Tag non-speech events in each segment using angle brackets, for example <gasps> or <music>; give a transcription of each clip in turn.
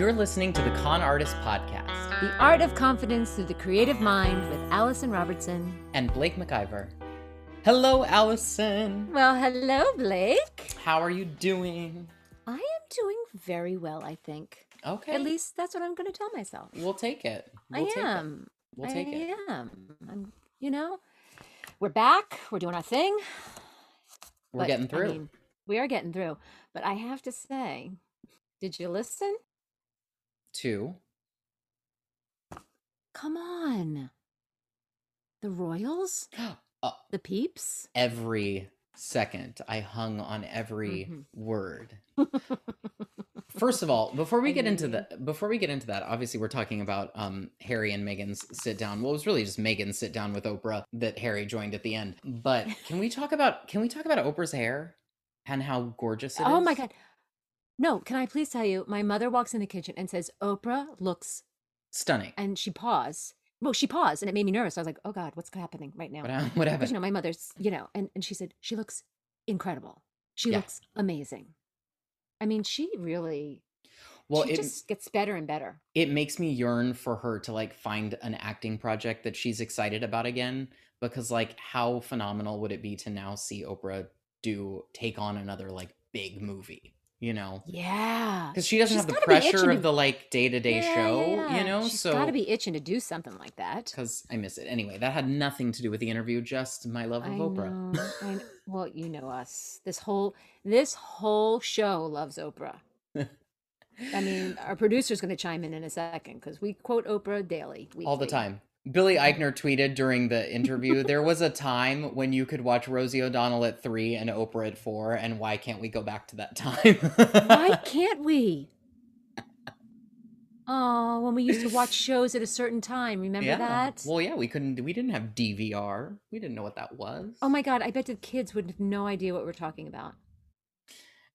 You're listening to the Con Artist Podcast The Art of Confidence Through the Creative Mind with Alison Robertson. and Blake McIver. Hello, Alison. Well, hello, Blake. How are you doing? I am doing very well, I think. Okay. At least that's what I'm going to tell myself. we'll take it. We'll I take It. am. We'll take I it. am. I'm, you know, we're back. We're doing our thing. We're but, getting I through. mean, we are getting through. But I have to say, did you listen? Two. Come on. The Royals? <gasps> Uh, The peeps? every second, I hung on every Mhm. word. <laughs> First of all, before we get into the before we get into that, obviously we're talking about um Harry and Meghan's sit down. Well, it was really just Meghan's sit down with Oprah that Harry joined at the end. But can we talk about can we talk about Oprah's hair and how gorgeous it is? Oh my God. No, can I please tell you? My mother walks in the kitchen and says, Oprah looks, Stunning. and she paused. Well, she paused and it made me nervous. I was like, oh God, what's happening right now? What, hap- what happened? you know, my mother's, you know, and, and she said, she looks incredible. She Yeah. looks amazing. I mean, she really, well, she it just gets better and better. it makes me yearn for her to like find an acting project that she's excited about again because like how phenomenal would it be to now see Oprah do take on another like big movie, you know? Yeah. Because she doesn't She's have the gotta pressure to- of the like day to day show, yeah. you know? She's so got to be itching to do something like that. because I miss it. Anyway, that had nothing to do with the interview, just my love of I Oprah. know. I <laughs> well, you know us. This whole this whole show loves Oprah. I mean, our producer's going to chime in in a second because we quote Oprah daily, All the time. Billy mm-hmm. Eichner tweeted during the interview <laughs> there was a time when you could watch Rosie O'Donnell at three and Oprah at four, and why can't we go back to that time? Why <laughs> can't we? Oh, when we used to watch <laughs> shows at a certain time, remember that? Well, yeah, we couldn't. We didn't have DVR. We didn't know what that oh was. oh my God, I bet the kids would have no idea what we're talking about.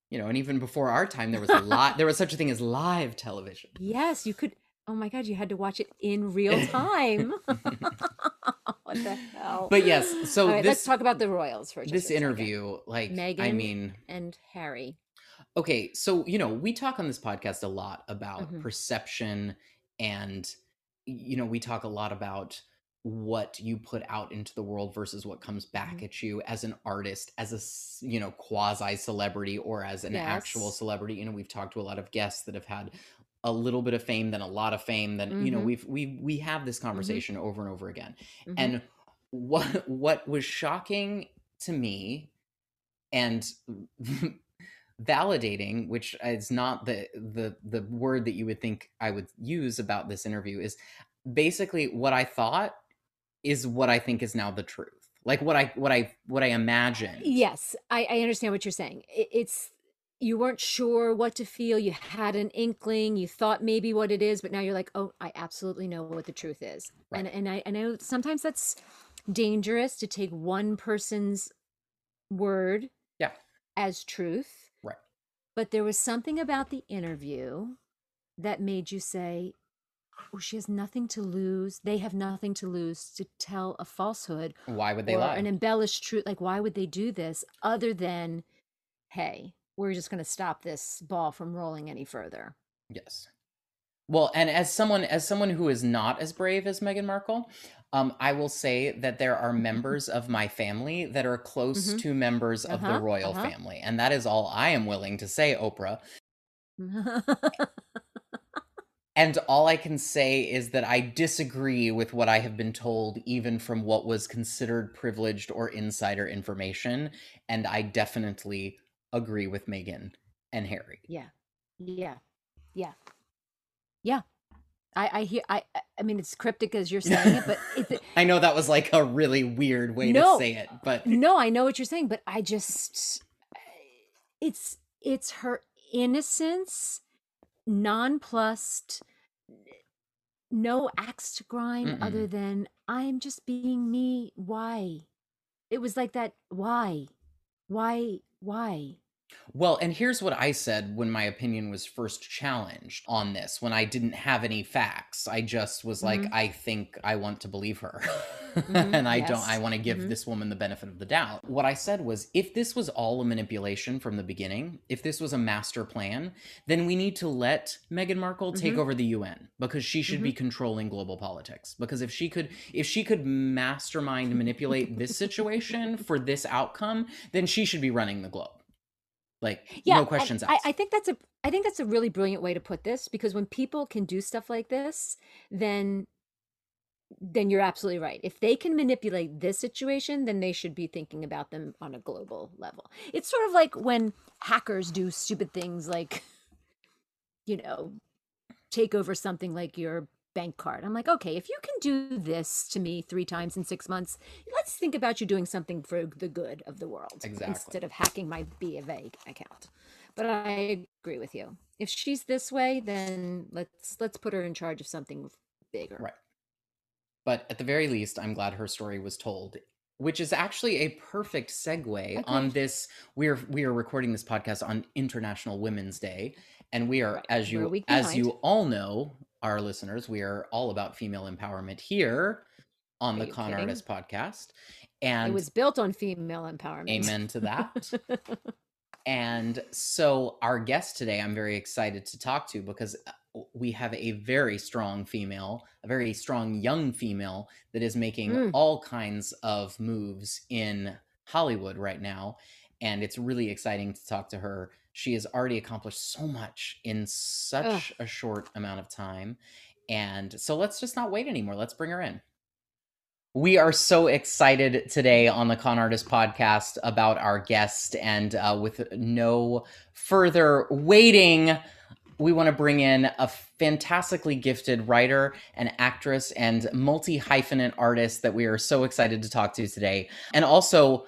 You know, and even before our time, there was a lot. there was such a thing as live television. Yes, you could. Oh my God, you had to watch it in <laughs> real time. <laughs> what the hell? But yes, so right, let's talk about the Royals for just this interview, like, I mean, and Harry. okay, so you know, we talk on this podcast a lot about Mhm. perception, and you know, we talk a lot about what you put out into the world versus what comes back Mhm. at you as an artist as a you know quasi celebrity or as an actual celebrity you know we've talked to a lot of guests that have had a little bit of fame then a lot of fame then you know Mhm. we've we we have this conversation over and over again Mhm. and what what was shocking to me and <laughs> validating which is not the the the word that you would think i would use about this interview is basically what i thought is what i think is now the truth like what i what i what i imagine Yes, I, I understand what you're saying. It, it's you weren't sure what to feel. You had an inkling. You thought maybe what it is, but now you're like, oh, I absolutely know what the truth is. And and I, I know sometimes that's dangerous to take one person's word Yeah. as truth. Right. But there was something about the interview that made you say, oh, she has nothing to lose. They have nothing to lose to tell a falsehood why would they or lie an embellished truth. Like, why would they do this other than, hey, we're just going to stop this ball from rolling any further? Yes. Well, and as someone as someone who is not as brave as Meghan Markle, um, I will say that there are <laughs> members of my family that are close Mhm. to members of the Uh-huh, royal uh-huh. family, and that is all I am willing to say, Oprah. <laughs> And all I can say is that I disagree with what I have been told, even from what was considered privileged or insider information, and I definitely agree with Meghan and Harry. yeah, yeah, yeah, yeah. I, I hear. I, I- mean, it's cryptic as you're saying it, but it, <laughs> I know that was like a really weird way No. to say it, but no, I know what you're saying, but I just, it's it's her innocence, nonplussed, no axe to grind other than I'm just being me. Why? It was like that. Why? Why? Why? Well, and here's what I said when my opinion was first challenged on this, when I didn't have any facts. I just was like, Mhm. I think I want to believe her. <laughs> Mhm. and I don't, I want to give Mhm. this woman the benefit of the doubt. What I said was, if this was all a manipulation from the beginning, if this was a master plan, then we need to let Meghan Markle take Mhm. over the UN because she should be controlling global politics. Because if she could, if she could mastermind <laughs> manipulate this situation for this outcome, then she should be running the globe. Like Yeah, no questions I, asked. I think that's a I think that's a really brilliant way to put this because when people can do stuff like this, then then you're absolutely right. If they can manipulate this situation, then they should be thinking about them on a global level. It's sort of like when hackers do stupid things like, you know, take over something like your bank card. I'm like, okay, if you can do this to me three times in six months, let's think about you doing something for the good of the world Exactly. instead of hacking my B of A account. But I agree with you. If she's this way, then let's let's put her in charge of something bigger. Right. But at the very least, I'm glad her story was told, which is actually a perfect segue on this. We're we are recording this podcast on International Women's Day, and we are, Right. as you as you all know, our listeners, we are all about female empowerment here on the Con kidding? Artist podcast. And it was built on female empowerment. amen to that. <laughs> And so, our guest today, I'm very excited to talk to because uh, we have a very strong female, a very strong young female that is making Mm. all kinds of moves in Hollywood right now. And it's really exciting to talk to her. She has already accomplished so much in such a short amount of time. And so, let's just not wait anymore. Let's bring her in. We are so excited today on the Con Artist podcast about our guest. And uh, with no further waiting, we want to bring in a fantastically gifted writer and actress and multi hyphenate artist that we are so excited to talk to today. And also,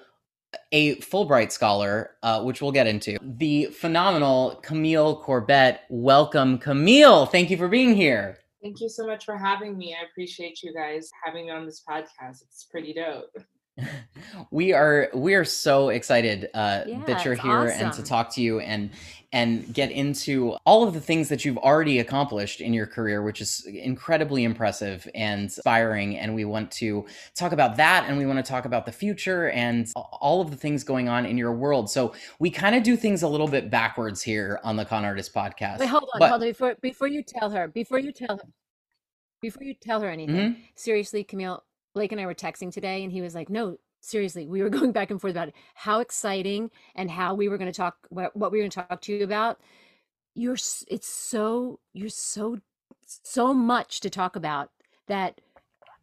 a Fulbright scholar, uh, which we'll get into. The phenomenal Camille Corbett. Welcome, Camille. Thank you for being here. Thank you so much for having me. I appreciate you guys having me on this podcast. It's pretty dope. <laughs> we are we are so excited uh, Yeah, that you're here and to talk to you and and get into all of the things that you've already accomplished in your career which is incredibly impressive and inspiring and we want to talk about that and we want to talk about the future and all of the things going on in your world so we kind of do things a little bit backwards here on the con artist podcast Wait, hold on, But- hold on. Before before you tell her, before you tell her, before you tell her anything, Mhm. seriously, Camille, Blake and I were texting today, and he was like, "No, seriously, we were <laughs> going back and forth about it. How exciting and how we were going to talk what, what we were going to talk to you about. You're it's so you're so so much to talk about that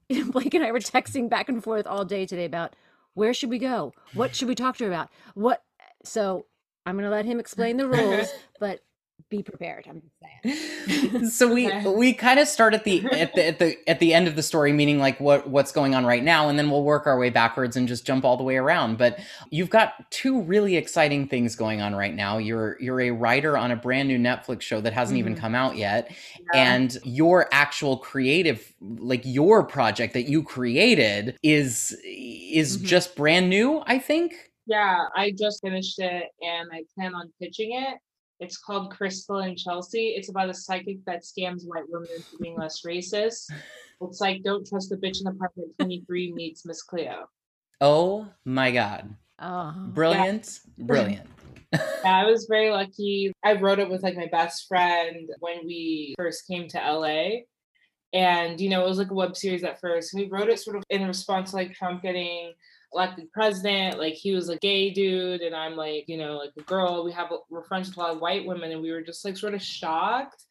<laughs> Blake and I were texting back and forth all day today about where should we go? What should we talk to her about? What so I'm going to let him <laughs> explain the rules, but be prepared. I'm just saying. <laughs> so we we kind of start at the at the at the <laughs> at the end of the story meaning like what what's going on right now and then we'll work our way backwards and just jump all the way around but you've got two really exciting things going on right now you're you're a writer on a brand new Netflix show that hasn't even Mhm. come out yet Yeah. and your actual creative like your project that you created is is Mhm. just brand new I think yeah, I just finished it and I plan on pitching it. It's called Crystal and Chelsea. It's about a psychic that scams white women into being less racist. It's like Don't Trust the Bitch in the Apartment 23 meets Miss Cleo. oh my god Oh. brilliant brilliant <laughs> Yeah, I was very lucky. I wrote it with like my best friend when we first came to LA. And you know, it was like a web series at first. We wrote it sort of in response to like Trump getting elected president. Like he was a gay dude, and I'm like, you know, like a girl. We have we're friends with a lot of white women, and we were just like sort of shocked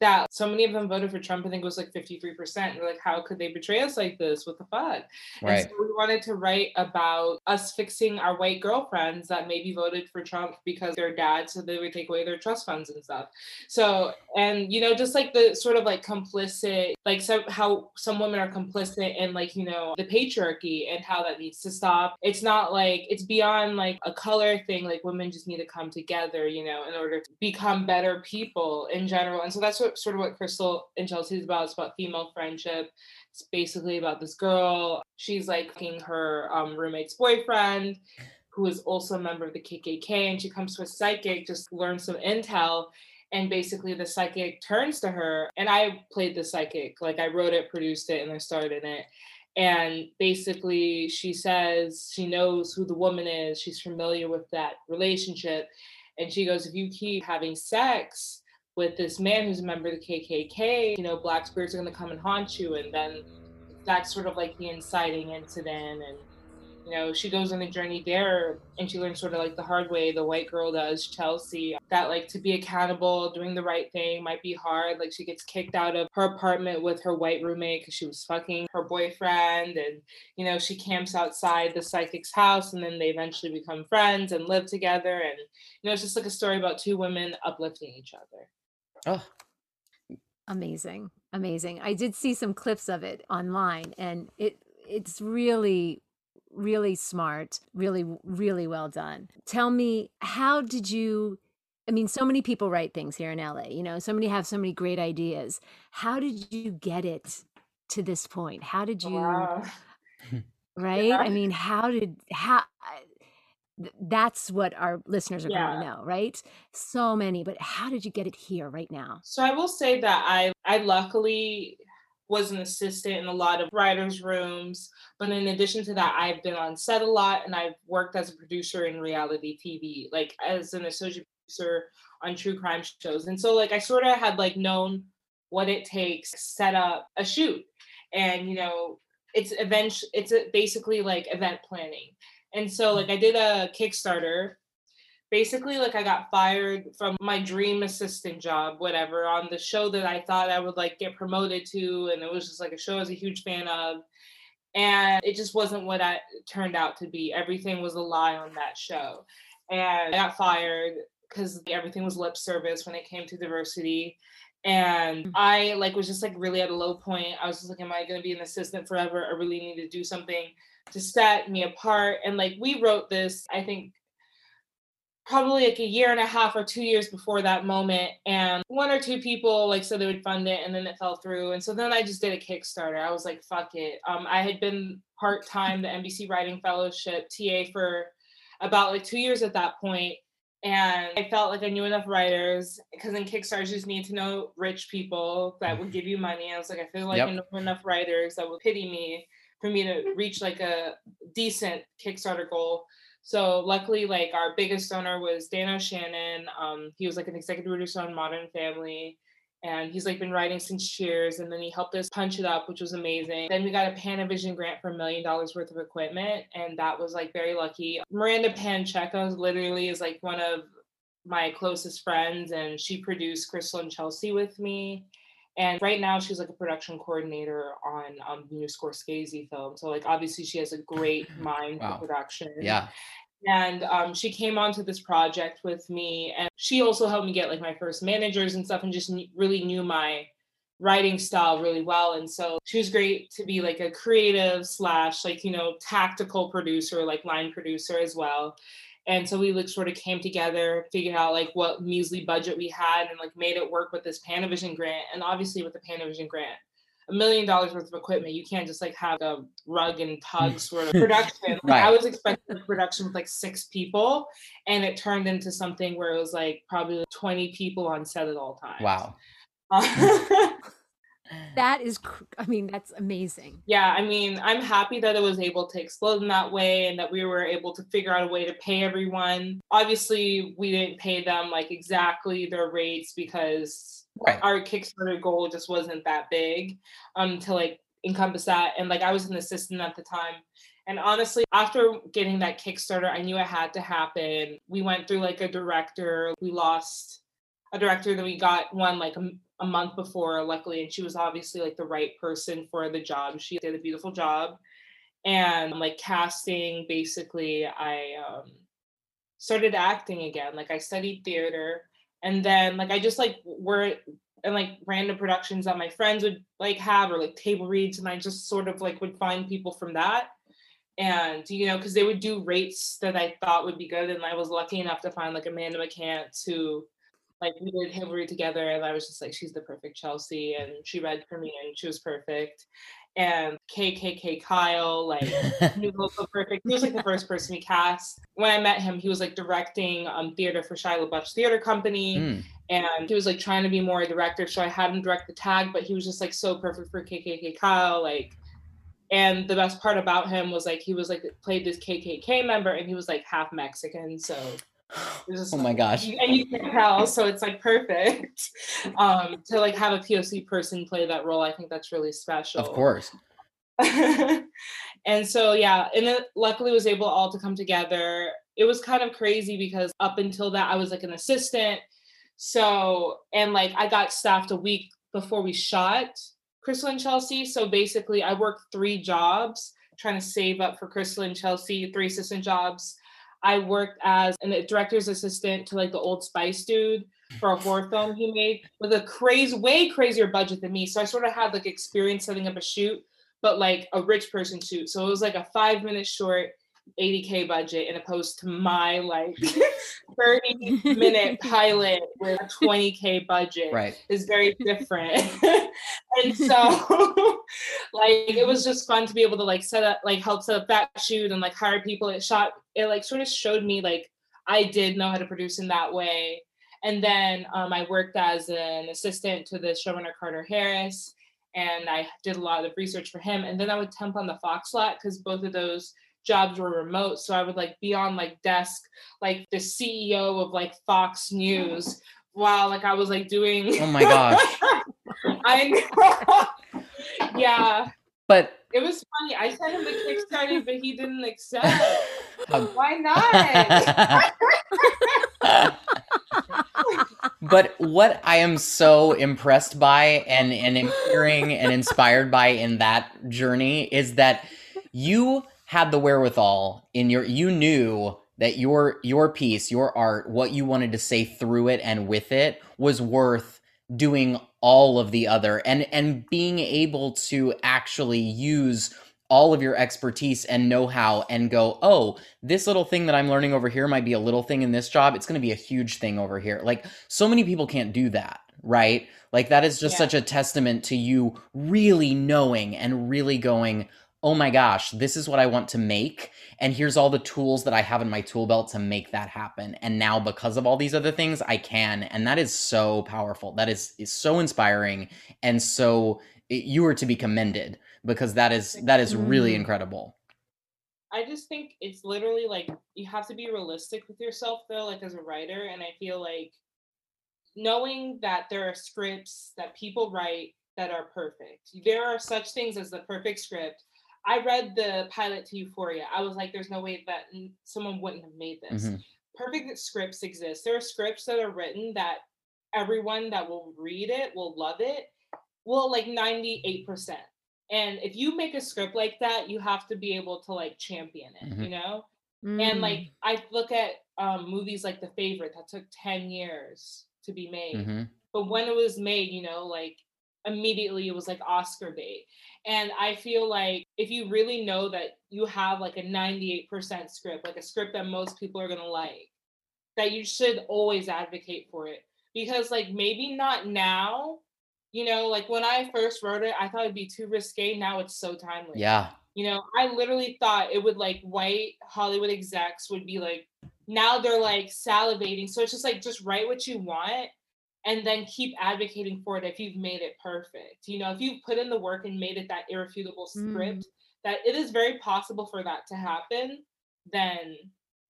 that so many of them voted for Trump. I think it was like 53%. And we're like, how could they betray us like this? What the fuck? And right so we wanted to write about us fixing our white girlfriends that maybe voted for Trump because their dad said they would take away their trust funds and stuff. So, and you know, just like the sort of like complicit, like so how some women are complicit in like, you know, the patriarchy and how that needs to stop. It's not like it's beyond like a color thing. Like women just need to come together, you know, in order to become better people in general. And so that's what sort of what Crystal and Chelsea is about. It's about female friendship. It's basically about this girl. She's like her um, roommate's boyfriend. who is also a member of the KKK, and she comes to a psychic just learn some intel. And basically, the psychic turns to her, and I played the psychic. Like I wrote it, produced it, and I starred in it. And basically, she says she knows who the woman is. She's familiar with that relationship. And she goes, If you keep having sex with this man who's a member of the KKK, you know, black spirits are going to come and haunt you. And then that's sort of like the inciting incident. And you know, she goes on a journey there and she learns sort of like the hard way the white girl does, Chelsea, that like to be accountable, doing the right thing might be hard. Like she gets kicked out of her apartment with her white roommate because she was fucking her boyfriend. And, you know, she camps outside the psychic's house and then they eventually become friends and live together. And, you know, it's just like a story about two women uplifting each other. Oh, amazing amazing i did see some clips of it online and it it's really really smart, really, really well done. Tell me, how did you? I mean, so many people write things here in LA, you know, so many have so many great ideas. How did you get it to this point? How did you, Wow. <laughs> right? Yeah. I mean, how did, how, th- that's what our listeners are going to know, right? So many, but how did you get it here right now? So I will say that I I luckily was an assistant in a lot of writers' rooms, but in addition to that, I've been on set a lot and I've worked as a producer in reality TV, like as an associate producer on true crime shows. And so like I sort of had like known what it takes to set up a shoot. And you know, it's event it's basically like event planning. And so like I did a Kickstarter basically like I got fired from my dream assistant job, whatever, on the show that I thought I would like get promoted to. And it was just like a show I was a huge fan of. And it just wasn't what I turned out to be. Everything was a lie on that show. And I got fired because everything was lip service when it came to diversity. And I like was just like really at a low point. I was just like, am I gonna be an assistant forever? I really need to do something to set me apart. And like we wrote this, I think probably like a year and a half or two years before that moment. And one or two people like said they would fund it and then it fell through. And so then i just did a kickstarter. I was like fuck it. Um, i had been part-time the nbc writing fellowship ta for about like two years at that point. And i felt like i knew enough writers because in kickstarter you just need to know rich people that would give you money. I was like i feel like Yep. i know enough writers that would pity me for me to reach like a decent kickstarter goal so luckily, like our biggest donor was Dan O'Shannon. Um, he was like an executive producer on Modern Family. And he's like been writing since Cheers, and then he helped us punch it up, which was amazing. Then we got a Panavision grant for a million dollars worth of equipment, and that was like very lucky. Miranda Pancheco literally is like one of my closest friends, and she produced Crystal and Chelsea with me. And right now, she's like a production coordinator on um, the new Scorsese film. So like obviously, she has a great <laughs> mind Wow. for production yeah. and um, she came onto this project with me and she also helped me get like my first managers and stuff and just kn- really knew my writing style really well and so she was great to be like a creative slash like you know tactical producer like line producer as well and so we like sort of came together figured out like what measly budget we had and like made it work with this panavision grant and obviously with the panavision grant a million dollars worth of equipment. You can't just like have a rug and tug mm. sort of production. <laughs> Like, i was expecting a production with like six people and it turned into something where it was like probably 20 people on set at all times. Wow. <laughs> <laughs> That is, cr- I mean, that's amazing. yeah i mean i'm happy that it was able to explode in that way and that we were able to figure out a way to pay everyone. Obviously we didn't pay them like exactly their rates because Right. our kickstarter goal just wasn't that big um to like encompass that. And like i was an assistant at the time. And honestly after getting that kickstarter i knew it had to happen. We went through like a director. We lost a director that we got one like a, m- a month before luckily and she was obviously like the right person for the job. She did a beautiful job. And like casting basically i um started acting again. Like i studied theater and then like i just like were and like random productions that my friends would like have or like table reads and i just sort of like would find people from that. And you know because they would do rates that i thought would be good and i was lucky enough to find like amanda mccants who like we did Hillary together and I was just like, she's the perfect Chelsea. And she read for me and she was perfect. and KKK Kyle, like he was so perfect. He was like the first person we cast. When I met him, he was like directing um theater for Shia LaBeouf's theater company, mm. and he was like trying to be more a director. So I had him direct the tag, but he was just like so perfect for KKK Kyle, like. And the best part about him was like he was like played this KKK member, and he was like half Mexican, so oh my gosh. and you can tell so it's like perfect <laughs> um to like have a poc person play that role i think that's really special. Of course. <laughs> And so yeah and it luckily was able all to come together. It was kind of crazy because up until that i was like an assistant. So and like i got staffed a week before we shot crystal and chelsea. So basically i worked three jobs trying to save up for crystal and chelsea three assistant jobs I worked as a director's assistant to like the Old Spice dude for a horror film he made with a crazy, way crazier budget than me. So I sort of had like experience setting up a shoot, but like a rich person shoot. So it was like a five minute short 80k budget in opposed to my like <laughs> 30 minute pilot with a 20k budget right is very different <laughs> and so <laughs> like it was just fun to be able to like set up like help set up that shoot and like hire people it shot it like sort of showed me like i did know how to produce in that way. And then um, i worked as an assistant to the showrunner carter harris and i did a lot of research for him. And then i would temp on the fox lot because both of those jobs were remote. So i would like be on like desk like the ceo of like fox news while like i was like doing oh my gosh. <laughs> I know. <laughs> Yeah. But it was funny. I sent him the kickstarter but he didn't accept Um, <laughs> why not? <laughs> But what I am so impressed by and and hearing and inspired by in that journey is that you had the wherewithal in your you knew that your your piece, your art, what you wanted to say through it and with it was worth doing all of the other and and being able to actually use all of your expertise and know-how and go, "Oh, this little thing that I'm learning over here might be a little thing in this job. It's going to be a huge thing over here." Like so many people can't do that, right? Like that is just yeah. such a testament to you really knowing and really going, oh my gosh, this is what I want to make. And here's all the tools that I have in my tool belt to make that happen. And now, because of all these other things, I can. And that is so powerful. That is, is so inspiring. And so it, you are to be commended because that is that is really mm. incredible. I just think it's literally like you have to be realistic with yourself though, like as a writer. And I feel like knowing that there are scripts that people write that are perfect. There are such things as the perfect script I read the pilot to Euphoria. I was like, there's no way that someone wouldn't have made this. Mm-hmm. Perfect scripts exist. There are scripts that are written that everyone that will read it will love it. Well, like 98%. And if you make a script like that, you have to be able to like champion it, mm-hmm. you know? Mm. And like. I look at um, movies like The Favorite that took 10 years to be made. Mm-hmm. But when it was made, you know, like immediately it was like Oscar bait. And I feel like if you really know that you have like a 98% script, like a script that most people are going to like, that you should always advocate for it. Because, like, maybe not now, you know, like when I first wrote it, I thought it'd be too risque. Now it's so timely. Yeah. You know, I literally thought it would like white Hollywood execs would be like, now they're like salivating. So it's just like, just write what you want and then keep advocating for it if you've made it perfect. You know, if you've put in the work and made it that irrefutable script, mm. that it is very possible for that to happen, then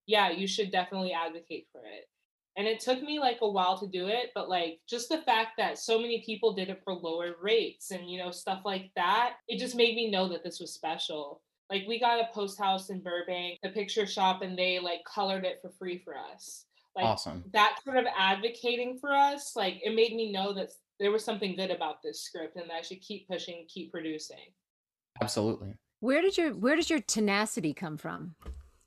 yeah, you should definitely advocate for it. And it took me like a while to do it, but like just the fact that so many people did it for lower rates and you know, stuff like that, it just made me know that this was special. Like we got a post house in Burbank, a picture shop, and they like colored it for free for us like awesome. that sort of advocating for us like it made me know that there was something good about this script and that i should keep pushing keep producing absolutely where did your where does your tenacity come from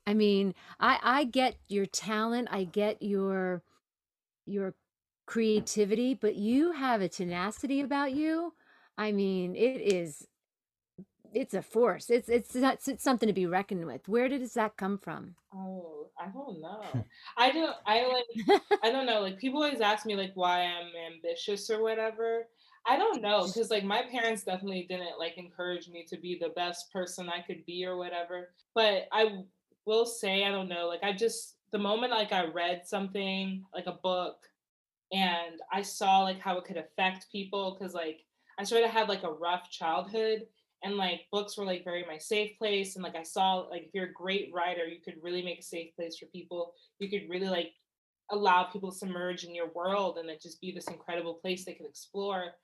i mean i i get your talent i get your your creativity but you have a tenacity about you i mean it is it's a force it's it's, it's something to be reckoned with where does that come from oh I don't know. I don't. I like. <laughs> I don't know. Like people always ask me like why I'm ambitious or whatever. I don't know because like my parents definitely didn't like encourage me to be the best person I could be or whatever. But I will say I don't know. Like I just the moment like I read something like a book and I saw like how it could affect people because like I sort of had like a rough childhood and like books were like very my safe place and like I saw like if you're a great writer you could really make a safe place for people. You could really like allow people to submerge in your world and it just be this incredible place they can explore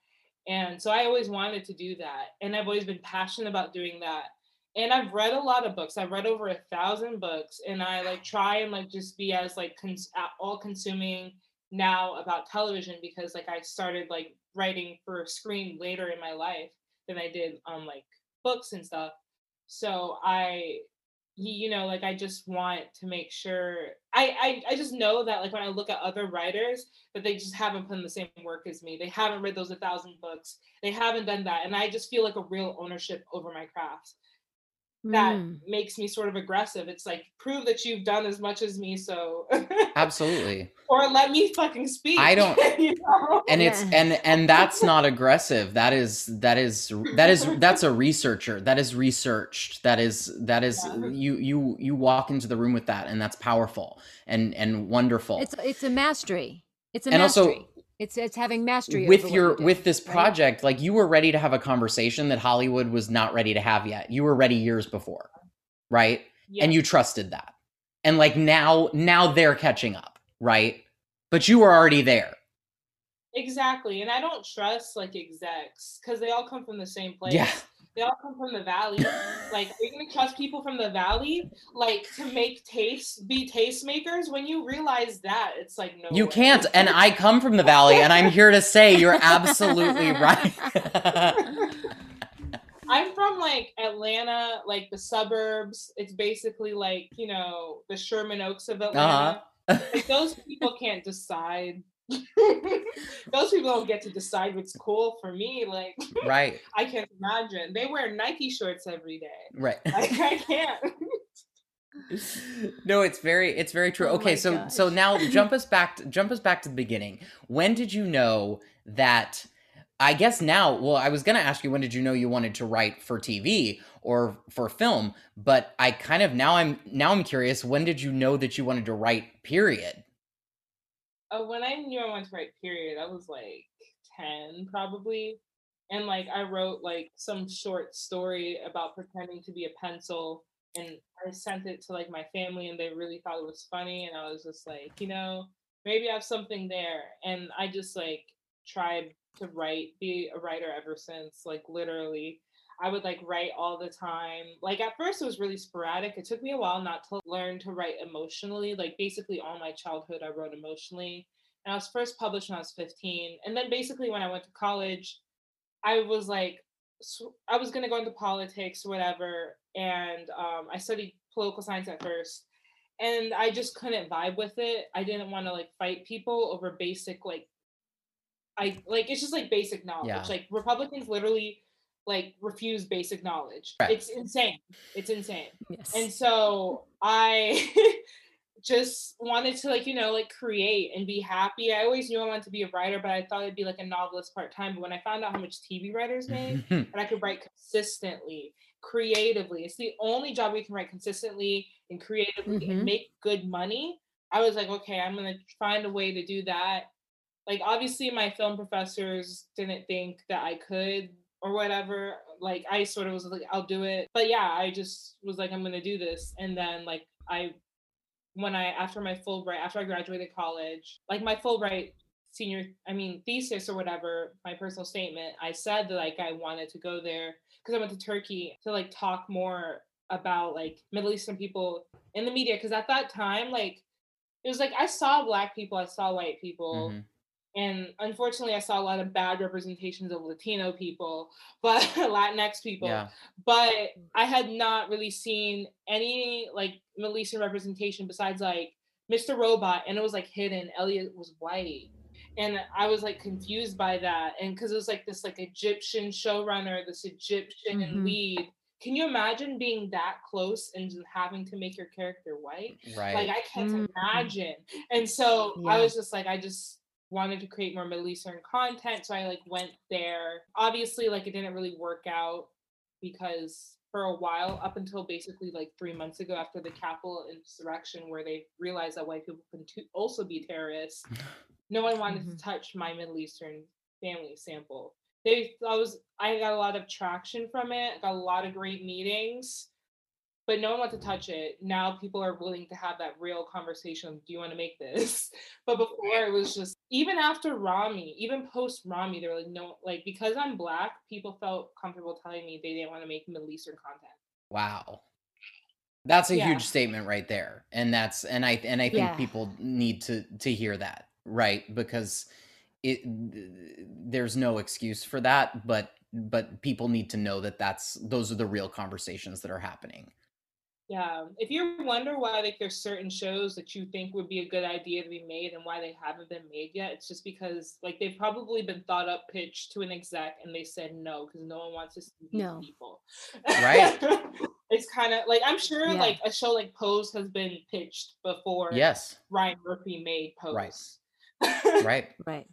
and so I always wanted to do that. And I've always been passionate about doing that. And I've read a lot of books. I've read over a thousand books. And I like try and like just be as like cons- all consuming now about television because like I started like writing for screen later in my life than I did on like books and stuff. So I you know like i just want to make sure I, I i just know that like when i look at other writers that they just haven't put in the same work as me they haven't read those a thousand books they haven't done that and i just feel like a real ownership over my craft that mm. makes me sort of aggressive. It's like prove that you've done as much as me, so absolutely. <laughs> or let me fucking speak. I <laughs> don't. you know? And it's and and that's not aggressive. That is that is that is that's a researcher. That is researched. That is that is yeah. you you you walk into the room with that, and that's powerful and and wonderful. It's it's a mastery. It's a and mastery. also it's it's having mastery with your do, with this project. Right? Like you were ready to have a conversation that Hollywood was not ready to have yet. You were ready years before, right? Yeah. And you trusted that. And like now, now they're catching up, right? But you were already there. Exactly. And I don't trust like execs because they all come from the same place. Yeah they all come from the valley. like, are you gonna trust people from the valley, like to make taste, be tastemakers? When you realize that, it's like no. You way. can't. And I come from the valley, and I'm here to say you're absolutely <laughs> right. I'm from like Atlanta, like the suburbs. It's basically like you know the Sherman Oaks of Atlanta. Uh-huh. like those people can't decide <laughs> those people don't get to decide what's cool for me. Like, right? <laughs> I can't imagine. They wear Nike shorts every day. Right. <laughs> Like, I can't. no, it's very, it's very true. Oh okay, so gosh. so now jump us back, to, jump us back to the beginning. When did you know that? I guess now, well, I was gonna ask you when did you know you wanted to write for TV or for film, but I kind of now I'm now I'm curious. When did you know that you wanted to write? Period uh, when I knew I wanted to write period, I was like 10 probably. And like I wrote like some short story about pretending to be a pencil and I sent it to like my family and they really thought it was funny and I was just like, you know, maybe I have something there. And I just like tried to write, be a writer ever since, like literally. I would like write all the time. Like at first it was really sporadic. It took me a while not to learn to write emotionally. Like basically all my childhood I wrote emotionally. And I was first published when I was 15. And then basically when I went to college, I was like I was going to go into politics or whatever and um, I studied political science at first. And I just couldn't vibe with it. I didn't want to like fight people over basic like I like it's just like basic knowledge. Yeah. Like Republicans literally like refuse basic knowledge. Right. It's insane. It's insane. Yes. And so I <laughs> just wanted to like, you know, like create and be happy. I always knew I wanted to be a writer, but I thought it'd be like a novelist part-time. But when I found out how much TV writers made and <laughs> I could write consistently, creatively, it's the only job we can write consistently and creatively mm-hmm. and make good money. I was like, okay, I'm gonna find a way to do that. Like obviously my film professors didn't think that I could or whatever like i sort of was like i'll do it. But yeah i just was like i'm gonna do this. And then like i when i after my fulbright after i graduated college like my fulbright senior i mean thesis or whatever my personal statement i said that like i wanted to go there because i went to turkey to like talk more about like middle eastern people in the media because at that time like it was like i saw black people i saw white people mm-hmm and unfortunately i saw a lot of bad representations of latino people <laughs> but latinx people yeah. but i had not really seen any like middle eastern representation besides like mr robot and it was like hidden elliot was white and i was like confused by that and because it was like this like egyptian showrunner this egyptian mm-hmm. lead can you imagine being that close and having to make your character white right like i can't mm-hmm. imagine and so yeah. i was just like i just wanted to create more Middle Eastern content. So I like went there. Obviously, like it didn't really work out because for a while, up until basically like three months ago after the Capitol insurrection, where they realized that white people can t- also be terrorists, <laughs> no one wanted mm-hmm. to touch my Middle Eastern family sample. They, I was, I got a lot of traction from it. Got a lot of great meetings but no one wants to touch it. Now people are willing to have that real conversation. Do you want to make this? <laughs> But before it was just even after Rami, even post Rami, they were like, no, like because I'm black, people felt comfortable telling me they didn't want to make Middle Eastern content. Wow. That's a yeah. huge statement right there. And that's and I and I think yeah. people need to to hear that, right? Because it there's no excuse for that, but but people need to know that that's those are the real conversations that are happening yeah. If you wonder why like there's certain shows that you think would be a good idea to be made and why they haven't been made yet, it's just because like they've probably been thought up pitched to an exec and they said no because no one wants to see no. people. Right. <laughs> it's kind of like I'm sure yeah. like a show like Pose has been pitched before. Yes. Ryan Murphy made Pose. <laughs> Right. right. Right.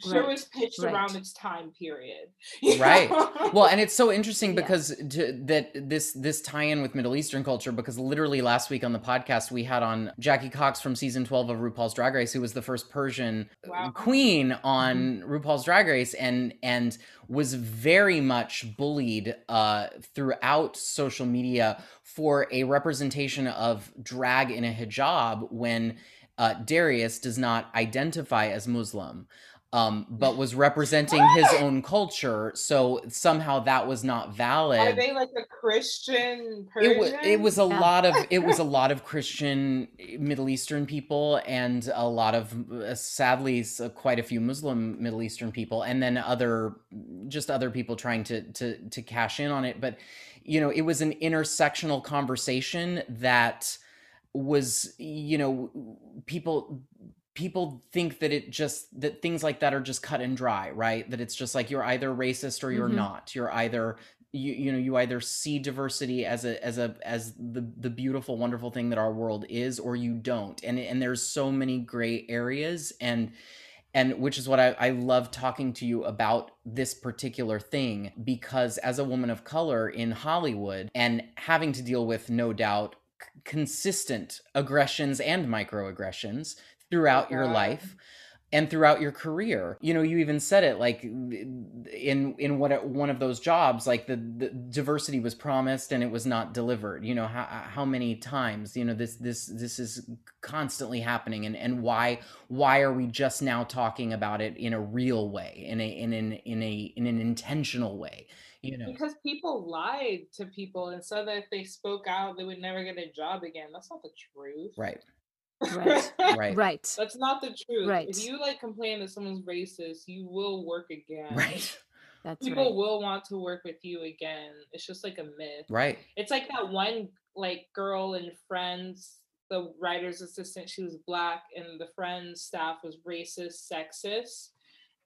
Sure right. it was pitched right. around its time period. <laughs> Right. Well, and it's so interesting because to, that this this tie-in with Middle Eastern culture because literally last week on the podcast we had on Jackie Cox from season 12 of RuPaul's Drag Race who was the first Persian wow. queen on mm-hmm. RuPaul's Drag Race and and was very much bullied uh, throughout social media for a representation of drag in a hijab when uh, Darius does not identify as Muslim um, but was representing his own culture. So somehow that was not valid. Are they like a Christian Persian? It was, it was a yeah. lot of <laughs> it was a lot of Christian eh, Middle Eastern people and a lot of uh, sadly uh, quite a few Muslim Middle Eastern people, and then other just other people trying to to to cash in on it. But you know, it was an intersectional conversation that was you know people people think that it just that things like that are just cut and dry right? That it's just like you're either racist or you're mm-hmm. not. You're either you you know you either see diversity as a as a as the the beautiful wonderful thing that our world is or you don't. And and there's so many gray areas and and which is what I, I love talking to you about this particular thing because as a woman of color in hollywood and having to deal with no doubt consistent aggressions and microaggressions throughout your uh-huh. life and throughout your career. You know you even said it like in in what one of those jobs like the, the diversity was promised and it was not delivered. You know how how many times you know this this this is constantly happening and and why why are we just now talking about it in a real way in a in an in a in an intentional way you know? Because people lied to people and said that if they spoke out they would never get a job again. That's not the truth. Right <laughs> Right. right. Right. That's not the truth. Right. If you like complain that someone's racist, you will work again. Right. That's people right. will want to work with you again. It's just like a myth. Right. It's like that one like girl in Friends, the writer's assistant, she was black and the Friends staff was racist, sexist.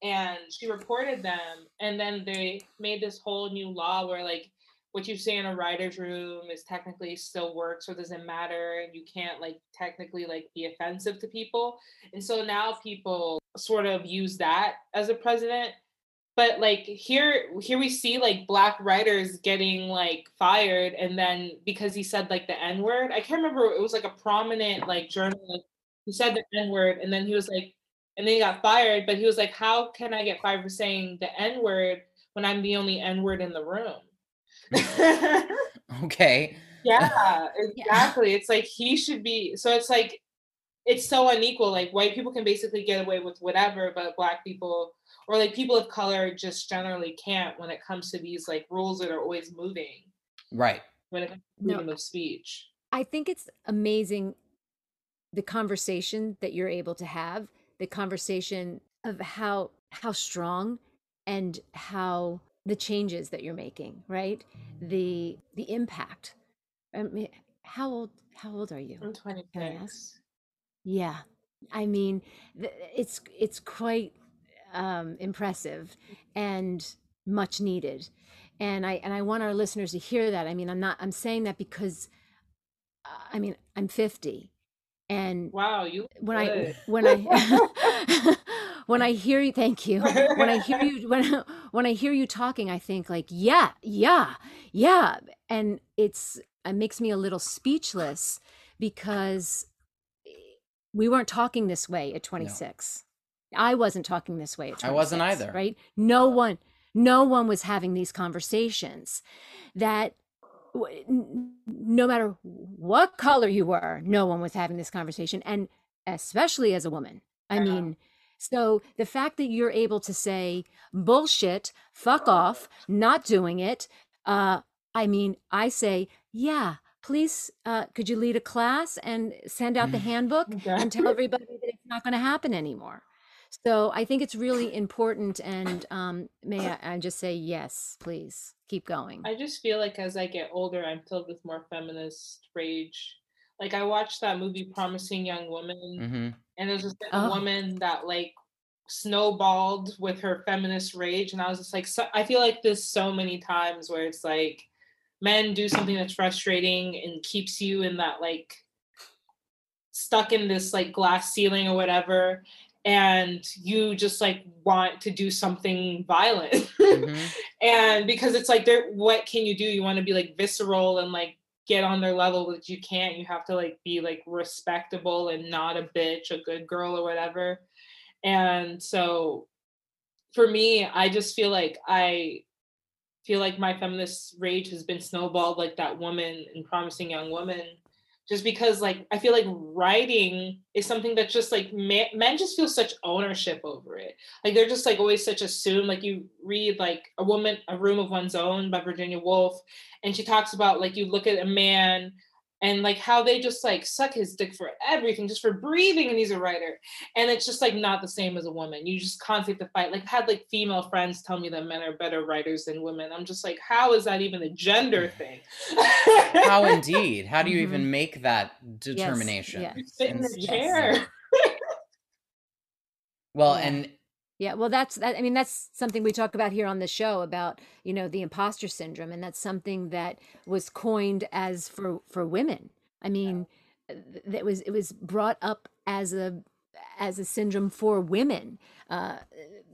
And she reported them and then they made this whole new law where like what you say in a writer's room is technically still works or doesn't matter and you can't like technically like be offensive to people and so now people sort of use that as a president but like here here we see like black writers getting like fired and then because he said like the n word i can't remember it was like a prominent like journalist he said the n word and then he was like and then he got fired but he was like how can i get fired for saying the n word when i'm the only n word in the room <laughs> okay. Yeah, <laughs> exactly. Yeah. It's like he should be. So it's like it's so unequal. Like white people can basically get away with whatever, but black people or like people of color just generally can't when it comes to these like rules that are always moving. Right. When it comes to freedom no, of speech. I think it's amazing the conversation that you're able to have, the conversation of how how strong and how the changes that you're making right? The the impact. I mean, how old how old are you? I'm 26 yeah. I mean it's it's quite um, impressive and much needed. And i and i want our listeners to hear that. I mean i'm not i'm saying that because uh, i mean i'm 50 and wow you when good. i when i <laughs> <laughs> <laughs> when I hear you, thank you. When I hear you, <laughs> when when I hear you talking, I think like, yeah, yeah, yeah, and it's it makes me a little speechless because we weren't talking this way at 26. No. I wasn't talking this way at 26. I wasn't either. Right? No one, no one was having these conversations. That no matter what color you were, no one was having this conversation, and especially as a woman. I uh-huh. mean, so the fact that you're able to say bullshit, fuck off, not doing it. Uh, I mean, I say, yeah, please, uh, could you lead a class and send out the handbook <laughs> okay. and tell everybody that it's not going to happen anymore? So I think it's really important. And um, may I, I just say yes, please keep going. I just feel like as I get older, I'm filled with more feminist rage. Like I watched that movie Promising Young Woman, mm-hmm. and there's just a oh. woman that like snowballed with her feminist rage, and I was just like, so, I feel like this so many times where it's like men do something that's frustrating and keeps you in that like stuck in this like glass ceiling or whatever and you just like want to do something violent <laughs> mm-hmm. and because it's like there what can you do you want to be like visceral and like get on their level but you can't. You have to like be like respectable and not a bitch a good girl or whatever. And so for me i just feel like i feel like my feminist rage has been snowballed like that woman in promising young woman just because like i feel like writing is something that's just like men, just feel such ownership over it. Like they're just like always such assumed like you read like a woman a room of one's own by virginia woolf and she talks about like you look at a man and like how they just like suck his dick for everything, just for breathing, and he's a writer. And it's just like not the same as a woman. You just constantly have to fight. Like I've had like female friends tell me that men are better writers than women. I'm just like, how is that even a gender thing? how <laughs> indeed? How do you mm-hmm. even make that determination? Yes, yes. Sit in the chair. well, yeah. and yeah, well, that's that. I mean, that's something we talk about here on the show about you know the imposter syndrome, and that's something that was coined as for for women. I mean, that was it was brought up as a as a syndrome for women uh,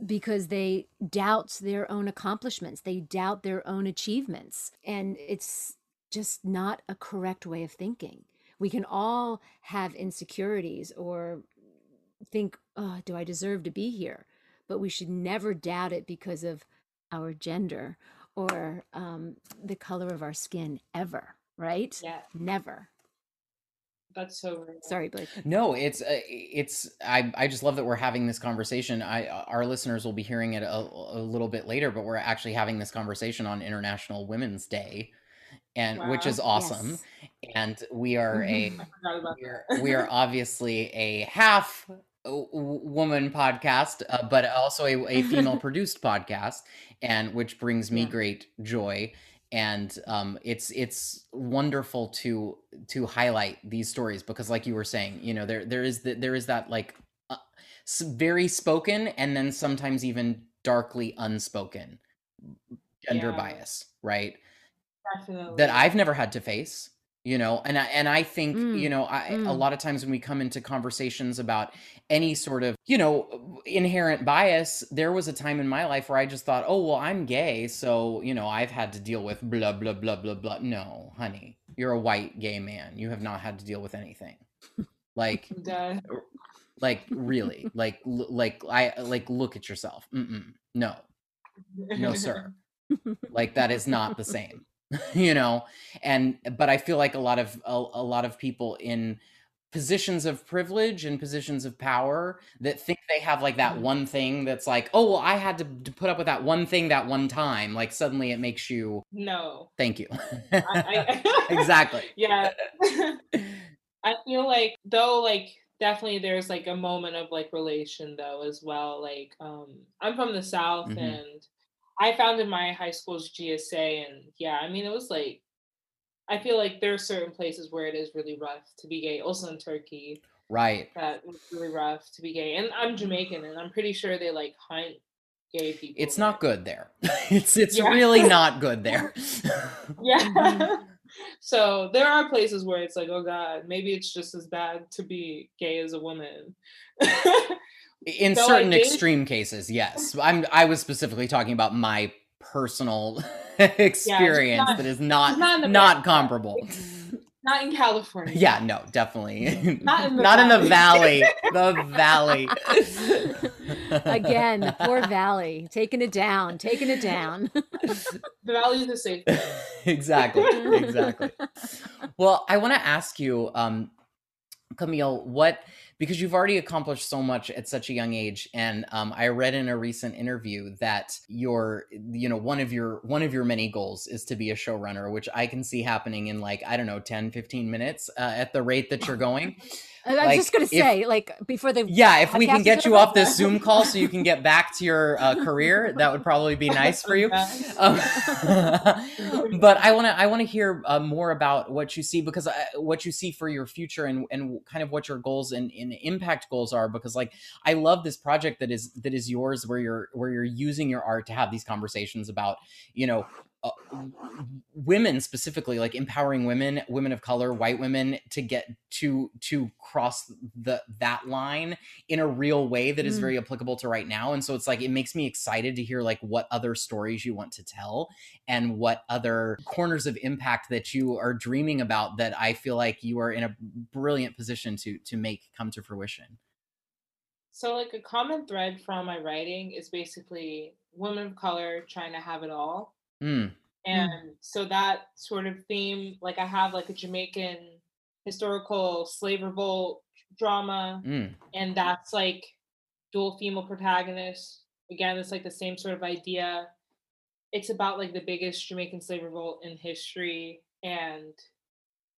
because they doubt their own accomplishments, they doubt their own achievements, and it's just not a correct way of thinking. We can all have insecurities or think, "Oh, do I deserve to be here?" But we should never doubt it because of our gender or um, the color of our skin ever, right? Yeah. Never. That's so real. sorry, Blake. No, it's uh, it's I I just love that we're having this conversation. I our listeners will be hearing it a, a little bit later, but we're actually having this conversation on International Women's Day, and wow. which is awesome. Yes. And we are <laughs> a we are, we are obviously a half woman podcast, uh, but also a, a female <laughs> produced podcast, and which brings me yeah. great joy. And um, it's it's wonderful to to highlight these stories because, like you were saying, you know, there there is the, there is that like uh, very spoken and then sometimes even darkly unspoken gender yeah. bias, right? Definitely. That I've never had to face you know and I, and I think mm, you know I, mm. a lot of times when we come into conversations about any sort of you know inherent bias there was a time in my life where I just thought oh well I'm gay so you know I've had to deal with blah blah blah blah blah. No honey you're a white gay man. You have not had to deal with anything. Like <laughs> like really like like I like look at yourself. Mm-mm. no. No sir. <laughs> Like that is not the same <laughs> you know and but i feel like a lot of a, a, lot of people in positions of privilege and positions of power that think they have like that mm-hmm. one thing that's like oh well i had to, to put up with that one thing that one time like suddenly it makes you no thank you I, I, <laughs> <laughs> exactly yeah i feel like though like definitely there's like a moment of like relation though as well like um i'm from the south mm-hmm. and I found in my high school's GSA, and yeah, I mean, it was like, I feel like there are certain places where it is really rough to be gay. Also in Turkey, right? That was really rough to be gay. And I'm Jamaican, and I'm pretty sure they like hunt gay people. It's not good there. <laughs> it's it's yeah. really <laughs> not good there. <laughs> yeah. so there are places where it's like, oh God, maybe it's just as bad to be gay as a woman. In so certain extreme cases, yes. I'm I was specifically talking about my personal <laughs> experience yeah, not, that is not not, not comparable. Not in California. Yeah, no, definitely. Not in <laughs> the Not valley. in the valley. the valley. <laughs> Again, the poor valley. Taking it down, taking it down. the valley is the safe Exactly. Exactly. Well, I want to ask you, um, Camille, what because you've already accomplished so much at such a young age. And um, i read in a recent interview that your you know one of your one of your many goals is to be a showrunner which i can see happening in like i don't know 10 15 minutes uh, at the rate that you're going <laughs> I was like, just gonna say, if, like before the yeah, if we can get you off this Zoom call so you can get back to your uh, career, that would probably be nice for you. <laughs> Um, <laughs> but I want to I want to hear uh, more about what you see because uh, what you see for your future and and kind of what your goals and, and impact goals are because like I love this project that is that is yours where you're where you're using your art to have these conversations about you know uh, women specifically like empowering women women of color white women to get to to cross the that line in a real way that is mm. very applicable to right now. And so it's like it makes me excited to hear like what other stories you want to tell and what other corners of impact that you are dreaming about that i feel like you are in a brilliant position to to make come to fruition. So like a common thread from my writing is basically women of color trying to have it all Mm. And mm. so that sort of theme, like I have like a Jamaican historical slave revolt drama, mm. and that's like dual female protagonists. Again, it's like the same sort of idea. It's about like the biggest Jamaican slave revolt in history, and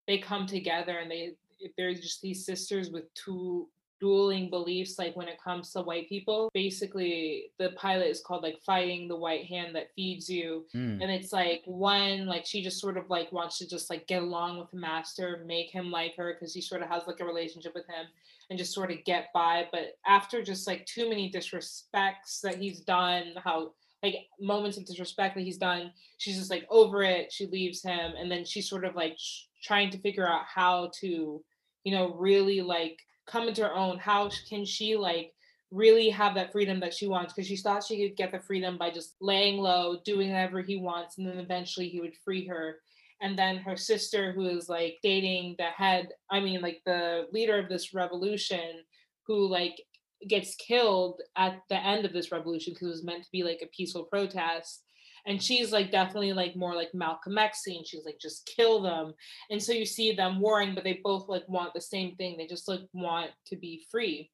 they come together and they they're just these sisters with two dueling beliefs like when it comes to white people basically the pilot is called like fighting the white hand that feeds you mm. and it's like one like she just sort of like wants to just like get along with the master make him like her because he sort of has like a relationship with him and just sort of get by but after just like too many disrespects that he's done how like moments of disrespect that he's done she's just like over it she leaves him and then she's sort of like trying to figure out how to you know really like come into her own how can she like really have that freedom that she wants? Because she thought she could get the freedom by just laying low doing whatever he wants and then eventually he would free her. And then her sister who is like dating the head i mean like the leader of this revolution who like gets killed at the end of this revolution because it was meant to be like a peaceful protest and she's like definitely like more like Malcolm X and she's like just kill them and so you see them warring but they both like want the same thing they just like want to be free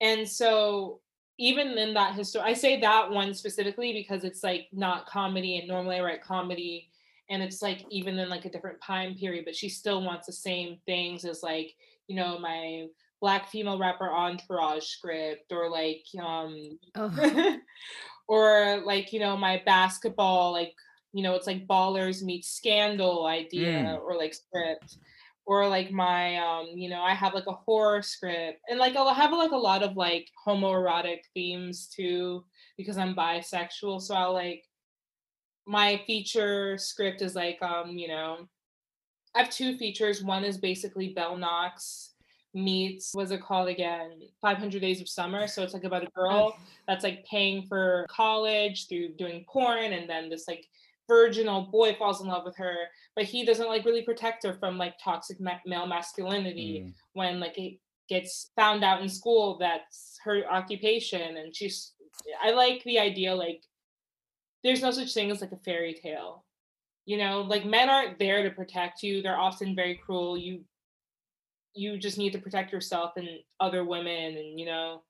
and so even in that history I say that one specifically because it's like not comedy and normally I write comedy and it's like even in like a different time period but she still wants the same things as like you know my black female rapper entourage script or like um oh. <laughs> or like you know my basketball like you know it's like ballers meet scandal idea mm. or like script. Or like my um you know i have like a horror script. And like i'll have like a lot of like homoerotic themes too because i'm bisexual. So i'll like my feature script is like um you know i have two features. One is basically belle knox meets was it called again? 500 days of summer. So it's like about a girl that's like paying for college through doing porn and then this like virginal boy falls in love with her but he doesn't like really protect her from like toxic ma- male masculinity mm. when like it gets found out in school that's her occupation and she's i like the idea like there's no such thing as like a fairy tale. You know like men aren't there to protect you. They're often very cruel. You you just need to protect yourself and other women and you know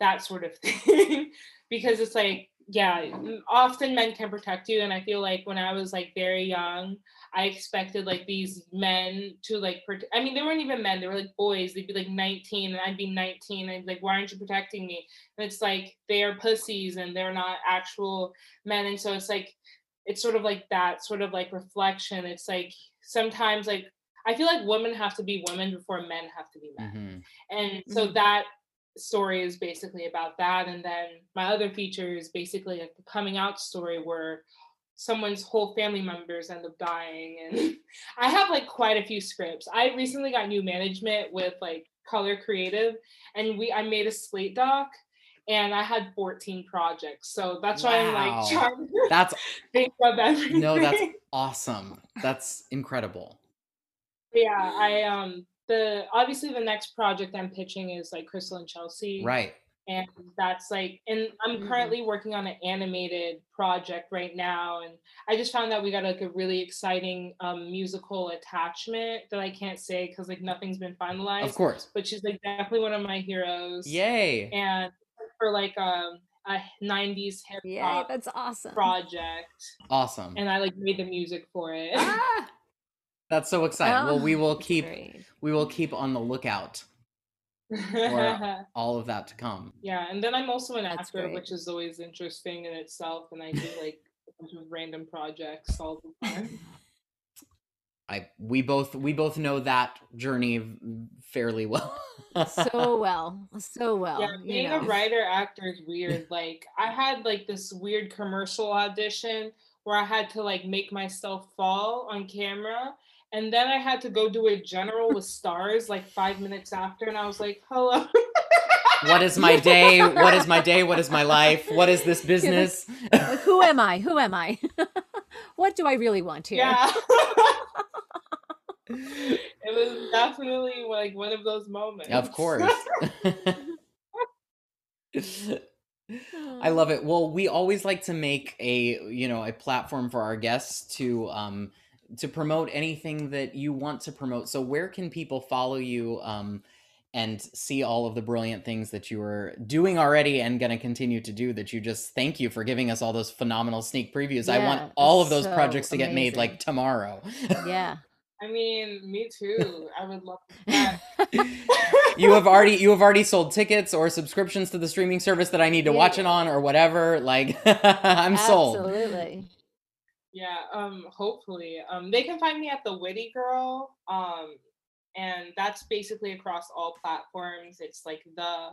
that sort of <laughs> thing. Because it's like yeah often men can protect you and i feel like when i was like very young i expected like these men to like prote- i mean they weren't even men they were like boys they'd be like 19 and i'd be 19 and like why aren't you protecting me? And it's like they're pussies and they're not actual men and so it's like it's sort of like that sort of like reflection. It's like sometimes like I feel like women have to be women before men have to be men. Mm-hmm. And so mm-hmm. that story is basically about that. And then my other feature is basically like the coming out story where someone's whole family members end up dying and <laughs> i have like quite a few scripts i recently got new management with like color creative and we i made a slate doc and i had 14 projects so that's why i'm like trying to That's <laughs> think of everything no, that's awesome. That's incredible. Yeah i um the obviously the next project i'm pitching is like crystal and chelsea Right. and that's like and i'm Mhm. currently working on an animated project right now and i just found that we got like a really exciting um, musical attachment that i can't say because like nothing's been finalized Of course. but she's like definitely one of my heroes Yay. and for like um a 90s hip Yay, hop that's awesome. project Awesome. and i like made the music for it Ah, that's so exciting. well, we Oh, will keep great. we will keep on the lookout for <laughs> all of that to come. yeah and then i'm also an That's actor great. which is always interesting in itself and i do like a bunch of random projects all the time I we both we both know that journey fairly well. so <laughs> well, so well. yeah, you being know. a writer actor is <laughs> weird. Like I had like this weird commercial audition where I had to like make myself fall on camera. And then I had to go do a general with stars like five minutes after, and I was like, "Hello." what is my day? What is my day? What is my life? What is this <laughs> business? Like, who am I? Who am I? <laughs> what do I really want here? yeah. <laughs> it was definitely like one of those moments. of course. I love it. Well, we always like to make a, you know, a platform for our guests to um to promote anything that you want to promote. So where can people follow you um and see all of the brilliant things that you are doing already and going to continue to do that you just thank you for giving us all those phenomenal sneak previews. I want all of those so projects to get made like tomorrow. Yeah. <laughs> I mean, me too. I would love that. <laughs> you have already you have already sold tickets or subscriptions to the streaming service that I need to watch it on or whatever. Like <laughs> I'm sold. Absolutely. Yeah, um, hopefully. Um, they can find me at the Witty Girl. Um, and that's basically across all platforms. It's like the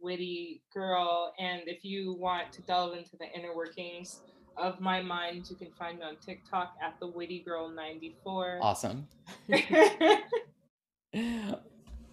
Witty Girl. And if you want to delve into the inner workings of my mind, you can find me on TikTok at the Witty Girl 94. Awesome. <laughs> <laughs> <laughs>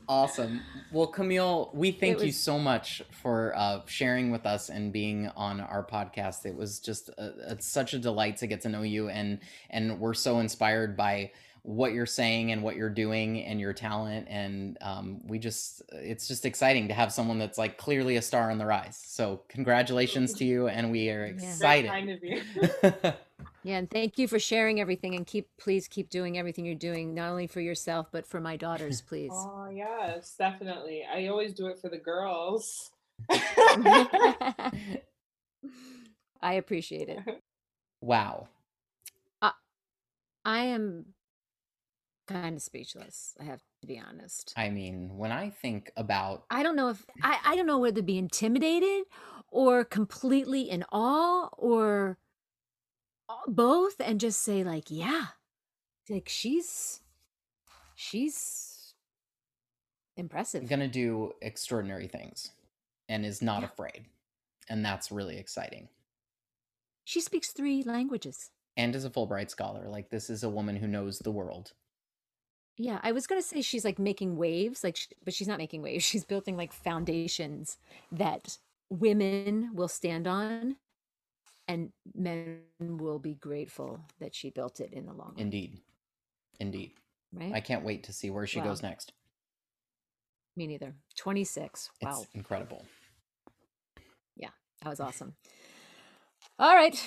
Awesome. Well, Camille, we thank you so much for uh, sharing with us and being on our podcast. It was just a, it's such a delight to get to know you, and and we're so inspired by what you're saying and what you're doing and your talent. And um, we just, it's just exciting to have someone that's like clearly a star on the rise. So congratulations to you, and we are Yeah. Very Very excited. kind of you. <laughs> Yeah, and thank you for sharing everything and keep please keep doing everything you're doing, not only for yourself, but for my daughters, <laughs> please. oh, yes, definitely. I always do it for the girls. <laughs> I appreciate it. <laughs> wow. I am kind of speechless, I have to be honest. I mean, when I think about I don't know if I, I don't know whether to be intimidated or completely in awe or both and just say like, yeah. Like she's she's impressive. gonna do extraordinary things and is not Yeah. afraid and that's really exciting She speaks three languages. and is a fulbright scholar like this is a woman who knows the world Yeah, I was gonna say she's like making waves, like, but she's not making waves. <laughs> She's building like foundations that women will stand on, and men will be grateful that she built it in the long run. indeed indeed right? i can't wait to see where she Wow. goes next Me neither. Twenty six. Wow, it's incredible Yeah, that was awesome. All right,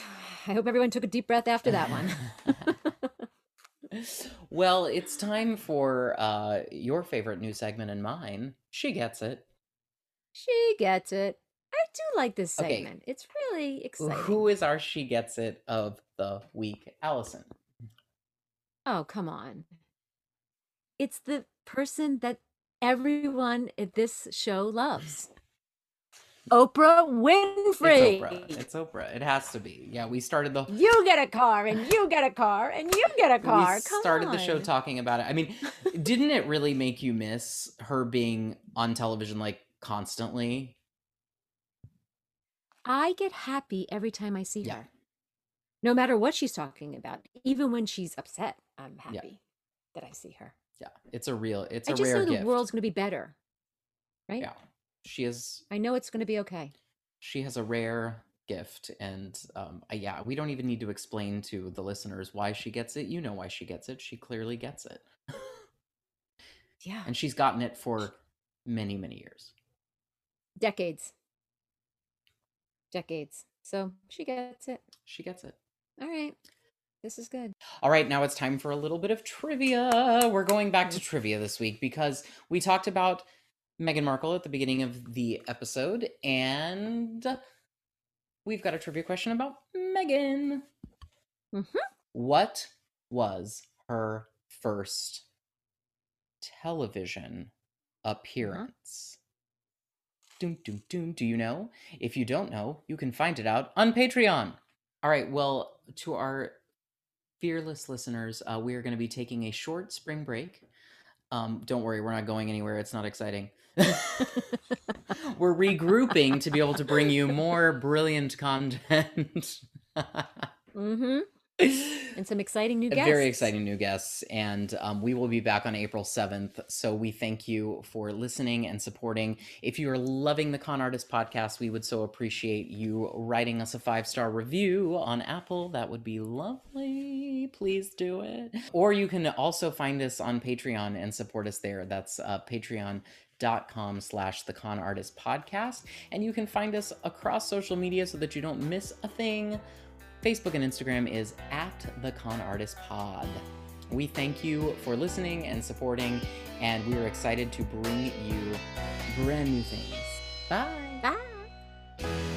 I hope everyone took a deep breath after that one. <laughs> well it's time for uh your favorite new segment and mine she gets it she gets it. I do like this Okay. segment. It's really exciting. who is our she gets it of the week alison Oh, come on. It's the person that everyone at this show loves. Oprah Winfrey. it's oprah it's oprah it has to be yeah we started the You get a car and you get a car and you get a car. We Come started the show talking about it. I mean, didn't it really make you miss her being on television like constantly? I get happy every time I see Yeah. her. no matter what she's talking about, even when she's upset, I'm happy Yeah. that I see her. Yeah, it's a real, it's I a just know the gift. world's going to be better, right? Yeah, she is. I know it's going to be okay. She has a rare gift, and um, uh, yeah, we don't even need to explain to the listeners why she gets it. You know why she gets it. She clearly gets it, Yeah. and she's gotten it for many, many years. Decades. Decades. So she gets it. She gets it. All right. This is good. All right, now it's time for a little bit of trivia. We're going back to trivia this week because we talked about Meghan Markle at the beginning of the episode, and we've got a trivia question about Meghan. Mhm. What was her first television appearance? Doom, doom, doom. Do you know? If you don't know, you can find it out on Patreon. All right, well, to our fearless listeners, uh, we are going to be taking a short spring break. Um, don't worry, we're not going anywhere. It's not exciting. <laughs> we're regrouping to be able to bring you more brilliant content. <laughs> Mm-hmm. And some exciting new <laughs> guests. Very exciting new guests. And um, we will be back on April 7th. So we thank you for listening and supporting. If you are loving the Con Artist podcast, we would so appreciate you writing us a five star review on Apple. That would be lovely. Please do it. Or you can also find us on Patreon and support us there. That's uh, patreon.com slash the con artist podcast and you can find us across social media so that you don't miss a thing Facebook and Instagram is at the Con Artist Pod. We thank you for listening and supporting, and we are excited to bring you brand new things. Bye. Bye.